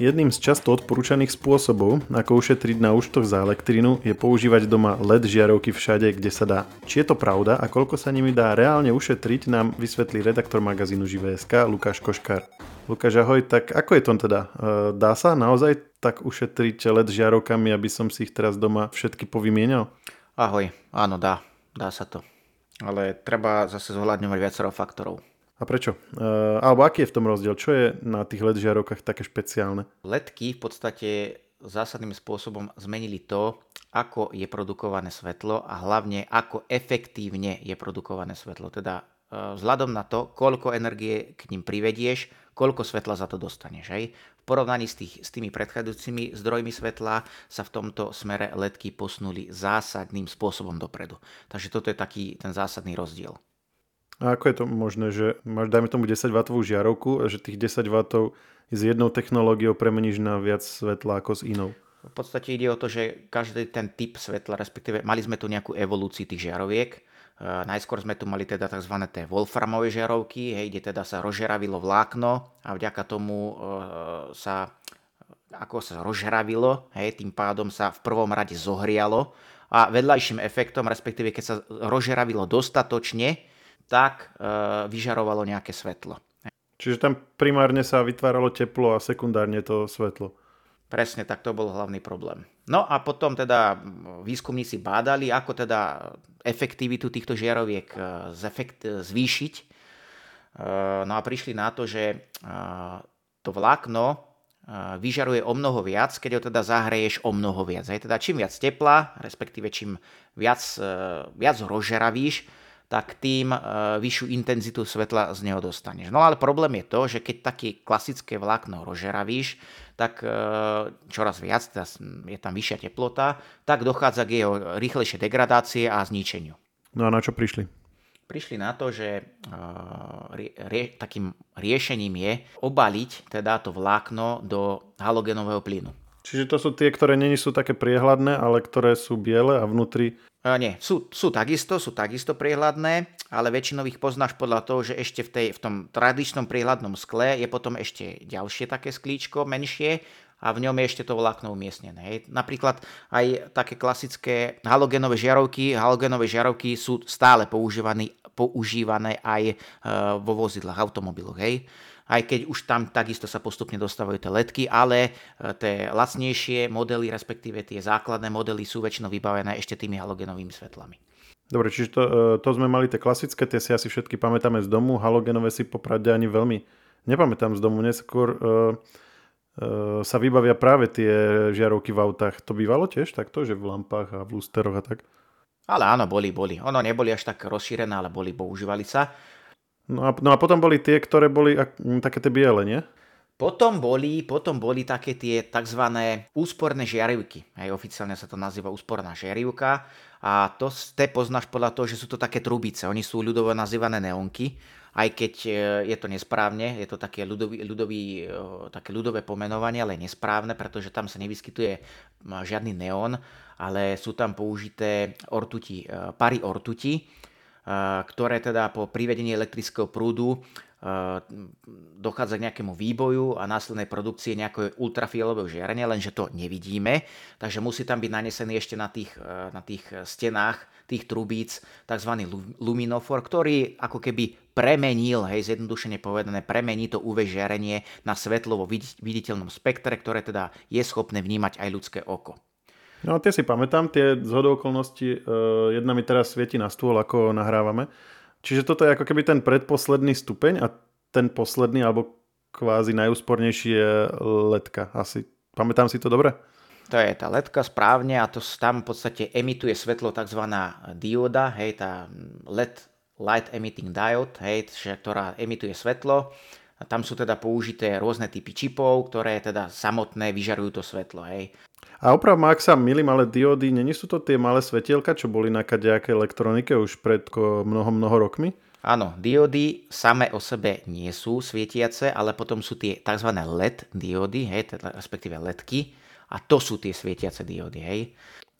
Jedným z často odporúčaných spôsobov, ako ušetriť na účtoch za elektrínu, je používať doma LED žiarovky všade, kde sa dá. Či je to pravda a koľko sa nimi dá reálne ušetriť, nám vysvetlí redaktor magazínu Živé.sk Lukáš Koškár. Lukáš, ahoj, tak ako je to teda? E, dá sa naozaj tak ušetriť LED žiarovkami, aby som si ich teraz doma všetky povymienial? Ahoj, áno, dá. Dá sa to. Ale treba zase zohľadňovať viacero faktorov. A prečo? Uh, alebo aký je v tom rozdiel? Čo je na tých LED žiarovkách také špeciálne? LEDky v podstate zásadným spôsobom zmenili to, ako je produkované svetlo a hlavne ako efektívne je produkované svetlo. Teda uh, vzhľadom na to, koľko energie k ním privedieš, koľko svetla za to dostaneš. Hej? V porovnaní s, tých, s tými predchádzajúcimi zdrojmi svetla sa v tomto smere ledky posunuli zásadným spôsobom dopredu. Takže toto je taký ten zásadný rozdiel. A ako je to možné, že máš, dajme tomu 10 W žiarovku a že tých 10 W s jednou technológiou premeníš na viac svetla ako s inou? V podstate ide o to, že každý ten typ svetla, respektíve mali sme tu nejakú evolúciu tých žiaroviek. Uh, najskôr sme tu mali teda tzv. tie wolframové žiarovky, hej, kde teda sa rozžeravilo vlákno a vďaka tomu uh, sa ako sa rozžravilo, hej, tým pádom sa v prvom rade zohrialo a vedľajším efektom, respektíve keď sa rozžeravilo dostatočne, tak e, vyžarovalo nejaké svetlo. Čiže tam primárne sa vytváralo teplo a sekundárne to svetlo. Presne, tak to bol hlavný problém. No a potom teda výskumníci bádali, ako teda efektivitu týchto žiaroviek e, zefekt, zvýšiť. E, no a prišli na to, že to vlákno vyžaruje o mnoho viac, keď ho teda zahreješ o mnoho viac. Hej, teda čím viac tepla, respektíve čím viac, viac ho rozžeravíš, tak tým e, vyššiu intenzitu svetla z neho dostaneš. No ale problém je to, že keď také klasické vlákno rozžeravíš, tak e, čoraz viac, teda je tam vyššia teplota, tak dochádza k jeho rýchlejšej degradácie a zničeniu. No a na čo prišli? Prišli na to, že e, rie, takým riešením je obaliť teda to vlákno do halogenového plynu. Čiže to sú tie, ktoré není sú také priehľadné, ale ktoré sú biele a vnútri Uh, nie, sú, sú takisto, sú takisto priehľadné, ale väčšinou ich poznáš podľa toho, že ešte v, tej, v tom tradičnom priehľadnom skle je potom ešte ďalšie také sklíčko, menšie, a v ňom je ešte to vlákno umiestnené. Hej. Napríklad aj také klasické halogenové žiarovky, halogenové žiarovky sú stále používané, používané aj uh, vo vozidlách, automobiloch. Hej aj keď už tam takisto sa postupne dostávajú tie letky, ale e, tie lacnejšie modely, respektíve tie základné modely sú väčšinou vybavené ešte tými halogenovými svetlami. Dobre, čiže to, e, to sme mali tie klasické, tie si asi všetky pamätáme z domu, halogenové si popravde ani veľmi nepamätám z domu, neskôr uh, uh, sa vybavia práve tie žiarovky v autách. To bývalo tiež takto, že v lampách a v lusteroch a tak? Ale áno, boli, boli. Ono neboli až tak rozšírené, ale boli, používali sa. No a, no a potom boli tie, ktoré boli ak, také tie biele, nie? Potom boli, potom boli také tie tzv. úsporné žiarivky. Aj oficiálne sa to nazýva úsporná žiarivka. A to ste poznáš podľa toho, že sú to také trubice. Oni sú ľudovo nazývané neonky. Aj keď e, je to nesprávne, je to také, ľudový, ľudový, e, také ľudové pomenovanie, ale nesprávne, pretože tam sa nevyskytuje žiadny neon, ale sú tam použité ortuti, e, pary ortuti, ktoré teda po privedení elektrického prúdu dochádza k nejakému výboju a následnej produkcie nejakého ultrafialového žiarenia, lenže to nevidíme, takže musí tam byť nanesený ešte na tých, na tých stenách tých trubíc tzv. luminofor, ktorý ako keby premenil, hej, zjednodušene povedané, premení to UV žiarenie na svetlo vo viditeľnom spektre, ktoré teda je schopné vnímať aj ľudské oko. No tie si pamätám, tie z okolností, uh, jedna mi teraz svieti na stôl, ako nahrávame. Čiže toto je ako keby ten predposledný stupeň a ten posledný, alebo kvázi najúspornejší je ledka. Asi. Pamätám si to dobre? To je tá ledka správne a to tam v podstate emituje svetlo tzv. dioda, hej, tá LED Light Emitting Diode, hej, ktorá emituje svetlo. A tam sú teda použité rôzne typy čipov, ktoré teda samotné vyžarujú to svetlo. Hej. A oprav ak sa milím, ale diódy, není sú to tie malé svetielka, čo boli na kadejakej elektronike už pred mnoho, mnoho rokmi? Áno, diódy same o sebe nie sú svietiace, ale potom sú tie tzv. LED diódy, hej, teda respektíve LEDky, a to sú tie svietiace diódy, hej.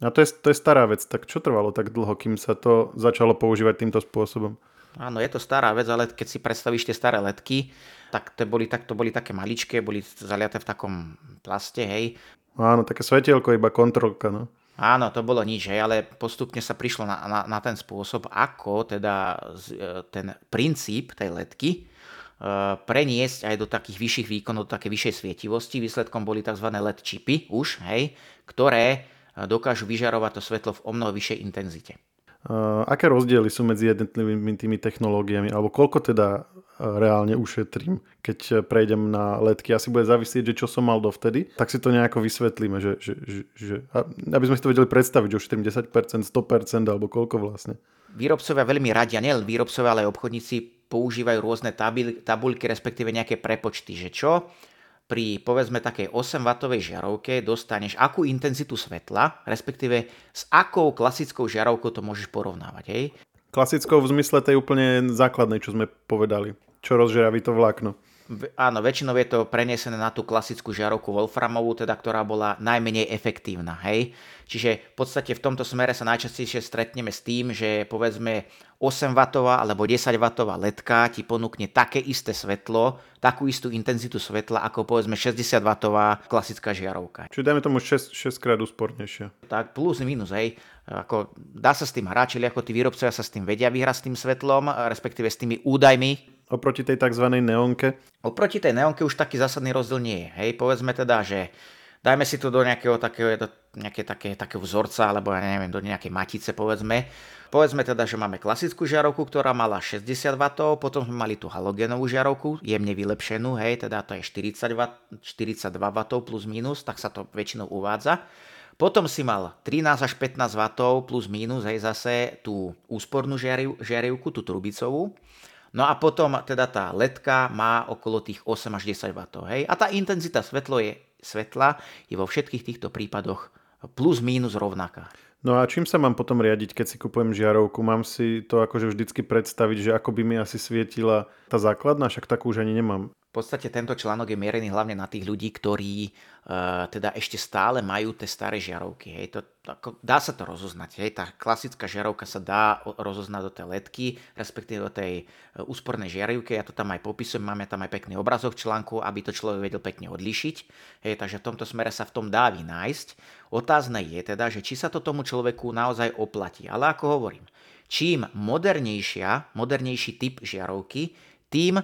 A to je, to je stará vec, tak čo trvalo tak dlho, kým sa to začalo používať týmto spôsobom? Áno, je to stará vec, ale keď si predstavíš tie staré letky, tak to boli, tak to boli také maličké, boli zaliaté v takom plaste, hej. Áno, také svetielko, iba kontrolka, no. Áno, to bolo nič, ale postupne sa prišlo na, na, na ten spôsob, ako teda e, ten princíp tej letky e, preniesť aj do takých vyšších výkonov, do také vyššej svietivosti. Výsledkom boli tzv. LED čipy už, hej, ktoré e, dokážu vyžarovať to svetlo v o mnoho vyššej intenzite. Uh, aké rozdiely sú medzi jednotlivými tými technológiami, alebo koľko teda reálne ušetrím, keď prejdem na letky. Asi bude závisieť, že čo som mal dovtedy, tak si to nejako vysvetlíme, že, že, že, že aby sme si to vedeli predstaviť, že ušetrím 10%, 100% alebo koľko vlastne. Výrobcovia veľmi radia, nielen výrobcovia, ale aj obchodníci používajú rôzne tabulky, respektíve nejaké prepočty, že čo pri povedzme takej 8W žiarovke dostaneš akú intenzitu svetla, respektíve s akou klasickou žiarovkou to môžeš porovnávať. Hej? Klasickou v zmysle tej úplne základnej, čo sme povedali. Čo rozžeraví to vlákno. Áno, väčšinou je to prenesené na tú klasickú žiarovku Wolframovú, teda, ktorá bola najmenej efektívna. Hej? Čiže v podstate v tomto smere sa najčastejšie stretneme s tým, že povedzme 8W alebo 10W ledka ti ponúkne také isté svetlo, takú istú intenzitu svetla ako povedzme 60W klasická žiarovka. Čiže dajme tomu 6, 6 krát úspornejšie. Tak plus minus, hej. Ako, dá sa s tým hrať, ako tí výrobcovia sa s tým vedia vyhrať s tým svetlom, respektíve s tými údajmi, Oproti tej tzv. neonke? Oproti tej neonke už taký zásadný rozdiel nie je. Hej, povedzme teda, že dajme si to do nejakého takého, do nejaké, také, takého vzorca, alebo ja neviem, do nejakej matice, povedzme. Povedzme teda, že máme klasickú žiarovku, ktorá mala 60 W, potom sme mali tú halogénovú žiarovku, jemne vylepšenú, hej, teda to je 40 W, 42 W plus minus, tak sa to väčšinou uvádza. Potom si mal 13 až 15 W plus minus, hej, zase tú úspornú žiarivku, tú trubicovú. No a potom teda tá ledka má okolo tých 8 až 10 W. Hej? A tá intenzita svetlo je, svetla je vo všetkých týchto prípadoch plus mínus rovnaká. No a čím sa mám potom riadiť, keď si kupujem žiarovku? Mám si to akože vždycky predstaviť, že ako by mi asi svietila tá základná, však takú už ani nemám. V podstate tento článok je mierený hlavne na tých ľudí, ktorí uh, teda ešte stále majú tie staré žiarovky. Hej. To, ako, dá sa to rozoznať. Hej. Tá klasická žiarovka sa dá rozoznať do tej ledky, respektíve do tej uh, úspornej žiarovky. Ja to tam aj popisujem, máme tam aj pekný obrazok článku, aby to človek vedel pekne odlišiť. Hej. Takže v tomto smere sa v tom dá vynájsť. Otázne je teda, že či sa to tomu človeku naozaj oplatí. Ale ako hovorím, čím modernejšia, modernejší typ žiarovky, tým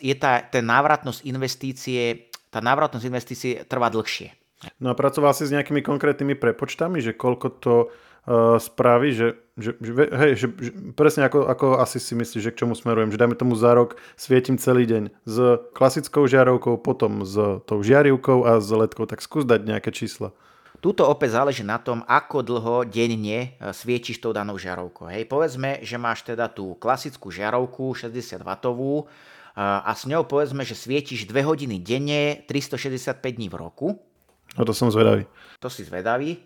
je tá, tá návratnosť investície, tá návratnosť investície trvá dlhšie. No a pracoval si s nejakými konkrétnymi prepočtami, že koľko to uh, spraví, že, že, že, hej, že, že presne ako, ako asi si myslíš, že k čomu smerujem, že dajme tomu za rok svietim celý deň s klasickou žiarovkou, potom s tou žiarivkou a s ledkou, tak skús dať nejaké čísla. Tuto opäť záleží na tom, ako dlho denne eh, svietiš tou danou žiarovkou. Hej, povedzme, že máš teda tú klasickú žiarovku 60 W, a s ňou povedzme, že svietiš 2 hodiny denne, 365 dní v roku. No to som zvedavý. To si zvedavý.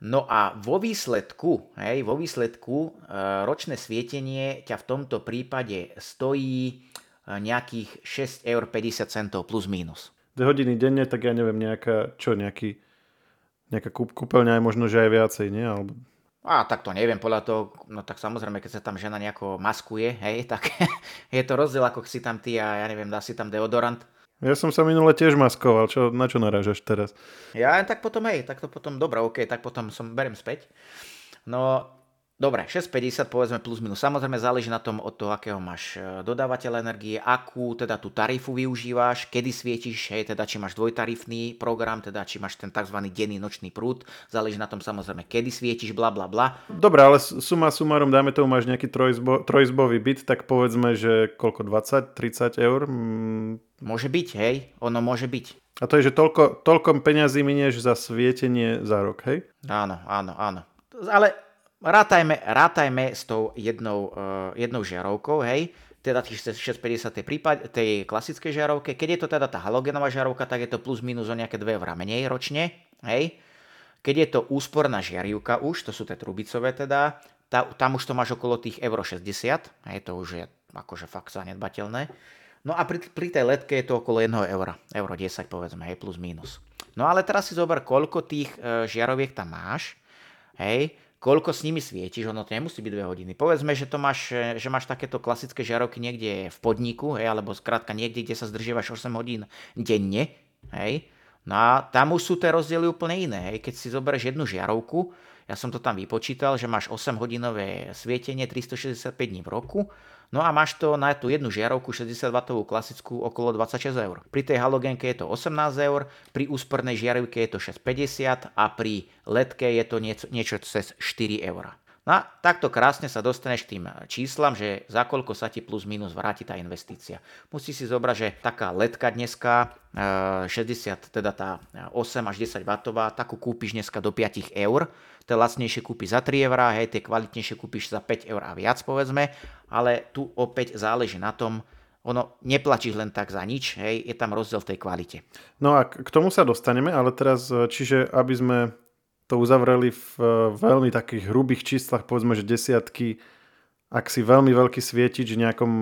No a vo výsledku, hej, vo výsledku e, ročné svietenie ťa v tomto prípade stojí e, nejakých 6,50 eur plus minus. 2 hodiny denne, tak ja neviem, nejaká, čo, nejaký, nejaká kúpeľňa je možno, že aj viacej, nie? Alebo a tak to neviem, podľa toho, no tak samozrejme, keď sa tam žena nejako maskuje, hej, tak je to rozdiel, ako si tam ty a ja neviem, dá si tam deodorant. Ja som sa minule tiež maskoval, čo, na čo narážaš teraz? Ja, tak potom, hej, tak to potom, dobré, ok, tak potom som, berem späť. No, Dobre, 6,50 povedzme plus minus. Samozrejme záleží na tom od toho, akého máš e, dodávateľa energie, akú teda tú tarifu využívaš, kedy svietíš, hej, teda či máš dvojtarifný program, teda či máš ten tzv. denný nočný prúd. Záleží na tom samozrejme, kedy svietíš, bla bla bla. Dobre, ale suma sumarom, dáme tomu, máš nejaký trojizbo, trojizbový byt, tak povedzme, že koľko, 20-30 eur? Mm. Môže byť, hej, ono môže byť. A to je, že toľko, toľko peňazí minieš za svietenie za rok, hej? Áno, áno, áno. Ale rátajme, rátajme s tou jednou, uh, jednou žiarovkou, hej, teda tých 650 tej, prípad, tej klasickej žiarovke. Keď je to teda tá halogenová žiarovka, tak je to plus minus o nejaké 2 eurá menej ročne, hej. Keď je to úsporná žiarivka už, to sú tie trubicové teda, tá, tam už to máš okolo tých euro 60, hej, to už je akože fakt zanedbateľné. No a pri, pri tej letke je to okolo 1 eura, euro 10 povedzme, hej, plus minus. No ale teraz si zober, koľko tých e, žiaroviek tam máš, hej, koľko s nimi svietiš, ono to nemusí byť 2 hodiny. Povedzme, že, to máš, že máš takéto klasické žiarovky niekde v podniku, hej, alebo skrátka niekde, kde sa zdržiavaš 8 hodín denne, hej, No a tam už sú tie rozdiely úplne iné. Hej. Keď si zoberieš jednu žiarovku, ja som to tam vypočítal, že máš 8 hodinové svietenie 365 dní v roku, No a máš to na tú jednu žiarovku 60W klasickú okolo 26 eur. Pri tej halogénke je to 18 eur, pri úspornej žiarivke je to 6,50 a pri ledke je to niečo, niečo cez 4 eur. No a takto krásne sa dostaneš k tým číslam, že za koľko sa ti plus minus vráti tá investícia. Musí si zobrať, že taká ledka dneska, 60, e, teda tá 8 až 10 W, takú kúpiš dneska do 5 eur, tie lacnejšie kúpiš za 3 eurá, hej, tie kvalitnejšie kúpiš za 5 eur a viac povedzme, ale tu opäť záleží na tom, ono neplačíš len tak za nič, hej, je tam rozdiel v tej kvalite. No a k tomu sa dostaneme, ale teraz, e, čiže aby sme to uzavreli v eh, veľmi takých hrubých číslach, povedzme, že desiatky, ak si veľmi veľký svietič v nejakom,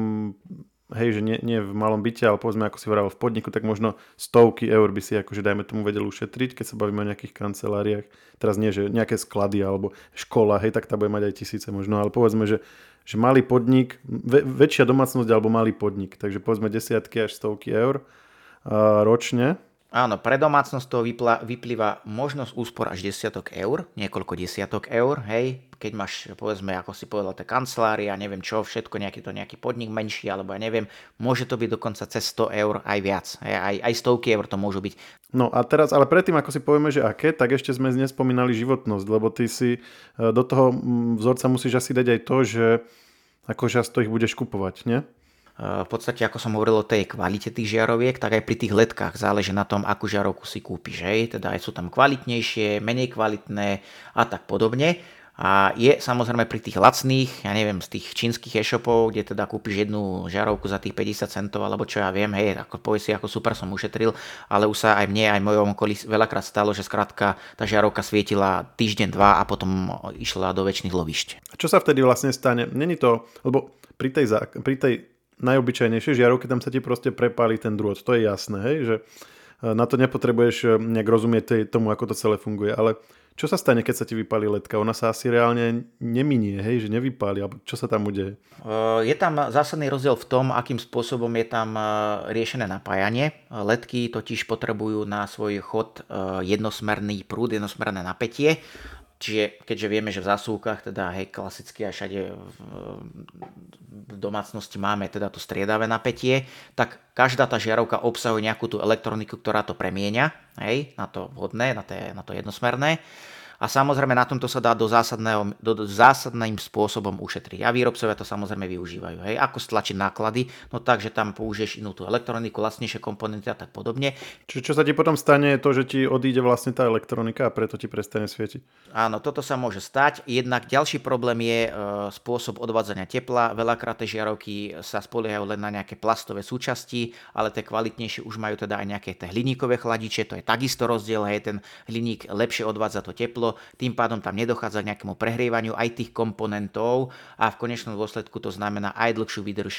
hej, že nie, nie v malom byte, ale povedzme, ako si vravel v podniku, tak možno stovky eur by si akože dajme tomu vedel ušetriť, keď sa bavíme o nejakých kanceláriách. Teraz nie, že nejaké sklady alebo škola, hej, tak tá bude mať aj tisíce možno, ale povedzme, že, že malý podnik, väčšia domácnosť alebo malý podnik, takže povedzme desiatky až stovky eur uh, ročne, Áno, pre domácnosť toho vyplýva možnosť úspor až desiatok eur, niekoľko desiatok eur, hej, keď máš, povedzme, ako si povedal, tie kancelária, neviem čo, všetko, nejaký to nejaký podnik menší, alebo ja neviem, môže to byť dokonca cez 100 eur aj viac, hej, aj, aj stovky eur to môžu byť. No a teraz, ale predtým, ako si povieme, že aké, tak ešte sme nespomínali životnosť, lebo ty si e, do toho vzorca musíš asi dať aj to, že ako často ich budeš kupovať, nie? V podstate, ako som hovoril o tej kvalite tých žiaroviek, tak aj pri tých letkách záleží na tom, akú žiarovku si kúpiš. Hej? Teda aj sú tam kvalitnejšie, menej kvalitné a tak podobne. A je samozrejme pri tých lacných, ja neviem, z tých čínskych e-shopov, kde teda kúpiš jednu žiarovku za tých 50 centov, alebo čo ja viem, hej, ako povie si, ako super som ušetril, ale už sa aj mne, aj mojom okolí veľakrát stalo, že skrátka tá žiarovka svietila týždeň, dva a potom išla do väčšných lovišť. A čo sa vtedy vlastne stane? Není to, lebo pri tej, pri tej najobyčajnejšie žiarovky, tam sa ti proste prepáli ten drôt. To je jasné, hej, že e, na to nepotrebuješ e, nejak rozumieť tomu, ako to celé funguje. Ale čo sa stane, keď sa ti vypáli ledka? Ona sa asi reálne neminie, hej, že nevypáli, alebo čo sa tam udeje? E, je tam zásadný rozdiel v tom, akým spôsobom je tam riešené napájanie. Ledky totiž potrebujú na svoj chod jednosmerný prúd, jednosmerné napätie Čiže keďže vieme, že v zásuvkách, teda hej, klasicky aj všade v, v domácnosti máme teda to striedavé napätie, tak každá tá žiarovka obsahuje nejakú tú elektroniku, ktorá to premieňa, hej, na to vhodné, na, té, na to jednosmerné a samozrejme na tomto sa dá do, zásadného, do, do zásadným spôsobom ušetriť. A výrobcovia to samozrejme využívajú. Hej. Ako stlačiť náklady? No tak, že tam použiješ inú tú elektroniku, lacnejšie komponenty a tak podobne. Čiže čo sa ti potom stane je to, že ti odíde vlastne tá elektronika a preto ti prestane svietiť? Áno, toto sa môže stať. Jednak ďalší problém je e, spôsob odvádzania tepla. Veľakrát tie žiarovky sa spoliehajú len na nejaké plastové súčasti, ale tie kvalitnejšie už majú teda aj nejaké tie hliníkové chladiče. To je takisto rozdiel. Hej. Ten hliník lepšie odvádza to teplo teplo, tým pádom tam nedochádza k nejakému prehrievaniu aj tých komponentov a v konečnom dôsledku to znamená aj dlhšiu výdrž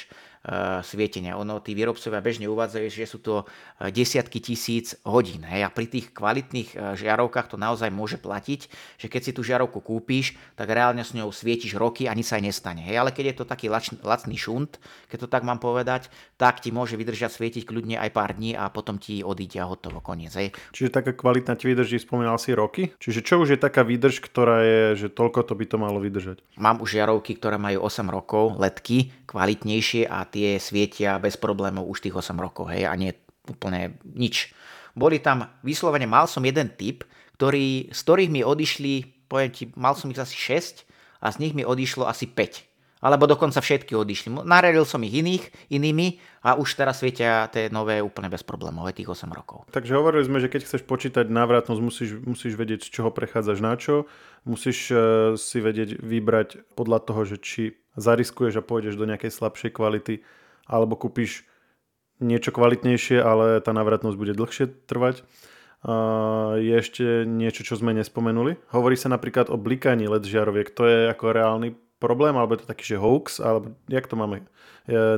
svietenia. Ono, tí výrobcovia bežne uvádzajú, že sú to e, desiatky tisíc hodín. Hej, a pri tých kvalitných uh, žiarovkách to naozaj môže platiť, že keď si tú žiarovku kúpiš, tak reálne s ňou svietiš roky a nič sa aj nestane. Hej, ale keď je to taký lacný šunt, keď to tak mám povedať, tak ti môže vydržať svietiť kľudne aj pár dní a potom ti odíde a hotovo, koniec. Hej. Čiže taká kvalitná ti vydrží, spomínal si roky? Čiže čo už je taká výdrž, ktorá je, že toľko to by to malo vydržať? Mám už žiarovky, ktoré majú 8 rokov, letky, kvalitnejšie a tie svietia bez problémov už tých 8 rokov, hej, a nie úplne nič. Boli tam, vyslovene mal som jeden typ, ktorý, z ktorých mi odišli, poviem ti, mal som ich asi 6 a z nich mi odišlo asi 5 alebo dokonca všetky odišli. Naradil som ich iných, inými a už teraz svietia tie nové úplne bez problémov, aj tých 8 rokov. Takže hovorili sme, že keď chceš počítať návratnosť, musíš, musíš vedieť, z čoho prechádzaš na čo. Musíš uh, si vedieť vybrať podľa toho, že či zariskuješ a pôjdeš do nejakej slabšej kvality, alebo kúpiš niečo kvalitnejšie, ale tá návratnosť bude dlhšie trvať. Uh, je ešte niečo, čo sme nespomenuli. Hovorí sa napríklad o blikaní LED žiaroviek. To je ako reálny problém, alebo je to taký, že hoax, alebo jak to máme,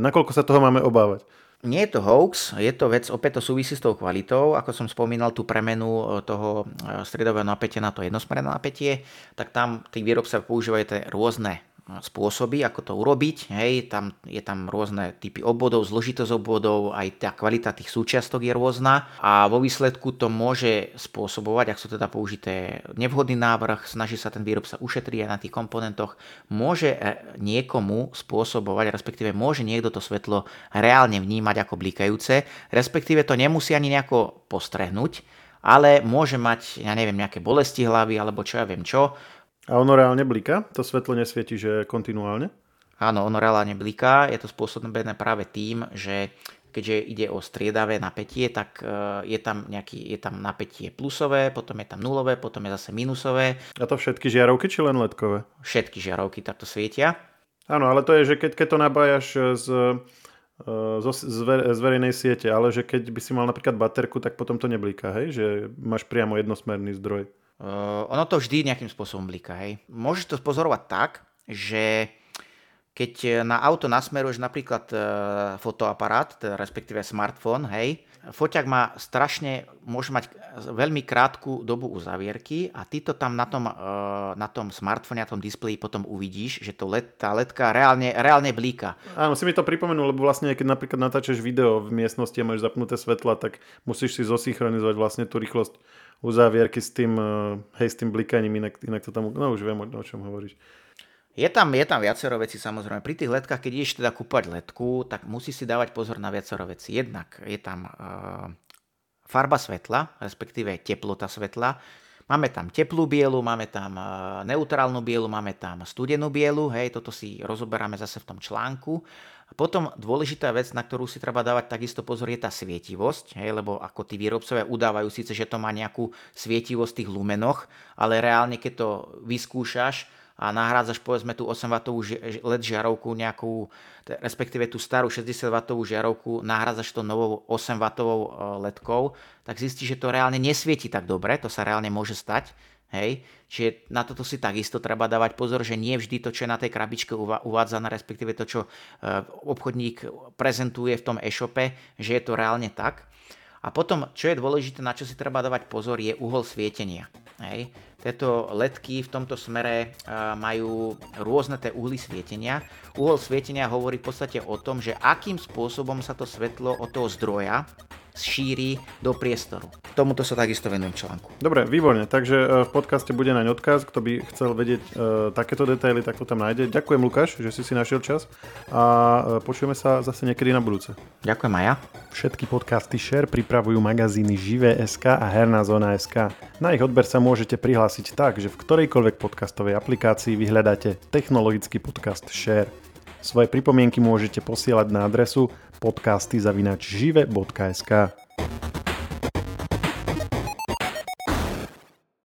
nakoľko sa toho máme obávať? Nie je to hoax, je to vec, opäť to súvisí s tou kvalitou. Ako som spomínal tú premenu e, toho e, stredového napätia na to jednosmerné napätie, tak tam tí výrobcovia používajú rôzne spôsoby, ako to urobiť. Hej, tam, je tam rôzne typy obvodov, zložitosť obvodov, aj tá kvalita tých súčiastok je rôzna a vo výsledku to môže spôsobovať, ak sú teda použité nevhodný návrh, snaží sa ten výrobca ušetriť aj na tých komponentoch, môže e, niekomu spôsobovať, respektíve môže niekto to svetlo reálne vnímať ako blikajúce, respektíve to nemusí ani nejako postrehnúť, ale môže mať, ja neviem, nejaké bolesti hlavy alebo čo ja viem čo, a ono reálne bliká? To svetlo nesvieti, že kontinuálne? Áno, ono reálne bliká. Je to spôsobené práve tým, že keďže ide o striedavé napätie, tak e, je tam, nejaký, je tam napätie plusové, potom je tam nulové, potom je zase minusové. A to všetky žiarovky či len ledkové? Všetky žiarovky takto svietia. Áno, ale to je, že keď, keď to nabájaš z, e, z, z, z verejnej siete, ale že keď by si mal napríklad baterku, tak potom to nebliká, hej? Že máš priamo jednosmerný zdroj. Uh, ono to vždy nejakým spôsobom bliká. Hej. Môžeš to pozorovať tak, že keď na auto nasmeruješ napríklad uh, fotoaparát, teda respektíve smartfón, hej, foťak má strašne, môže mať veľmi krátku dobu uzavierky a ty to tam na tom, uh, na tom smartfóne, na tom displeji potom uvidíš, že to LED, tá ledka reálne, reálne blíka. Áno, si mi to pripomenul, lebo vlastne keď napríklad natáčaš video v miestnosti a máš zapnuté svetla, tak musíš si zosynchronizovať vlastne tú rýchlosť uzávierky s tým, eh, hej, s tým blikaním, inak, inak to tam, no už viem, o čom hovoríš. Je tam, je tam viacero vecí samozrejme. Pri tých letkách, keď ideš teda kúpať letku, tak musí si dávať pozor na viacero vecí. Jednak je tam uh, farba svetla, respektíve teplota svetla. Máme tam teplú bielu, máme tam uh, neutrálnu bielu, máme tam studenú bielu, hej, toto si rozoberáme zase v tom článku. A potom dôležitá vec, na ktorú si treba dávať takisto pozor, je tá svietivosť, hej, lebo ako tí výrobcovia udávajú síce, že to má nejakú svietivosť v tých lumenoch, ale reálne keď to vyskúšaš a nahrádzaš povedzme tú 8W LED žiarovku nejakú, respektíve tú starú 60W žiarovku, nahrádzaš to novou 8W LEDkou, tak zistíš, že to reálne nesvieti tak dobre, to sa reálne môže stať, Hej? Čiže na toto si takisto treba dávať pozor, že nie vždy to, čo je na tej krabičke uvádzané, respektíve to, čo e, obchodník prezentuje v tom e-shope, že je to reálne tak. A potom, čo je dôležité, na čo si treba dávať pozor, je uhol svietenia. Hej. Tieto ledky v tomto smere majú rôzne tie uhly svietenia. Uhol svietenia hovorí v podstate o tom, že akým spôsobom sa to svetlo od toho zdroja šíri do priestoru. Tomuto sa takisto venujem článku. Dobre, výborne. Takže e, v podcaste bude naň odkaz. Kto by chcel vedieť uh, takéto detaily, tak to tam nájde. Ďakujem Lukáš, že si si našiel čas a uh, počujeme sa zase niekedy na budúce. Ďakujem aj ja. Všetky podcasty Share pripravujú magazíny Živé.sk a Herná zóna.sk. Na ich odber sa môžete prihlásiť tak, že v ktorejkoľvek podcastovej aplikácii vyhľadáte technologický podcast Share. Svoje pripomienky môžete posielať na adresu podcasty zavináč žive.sk.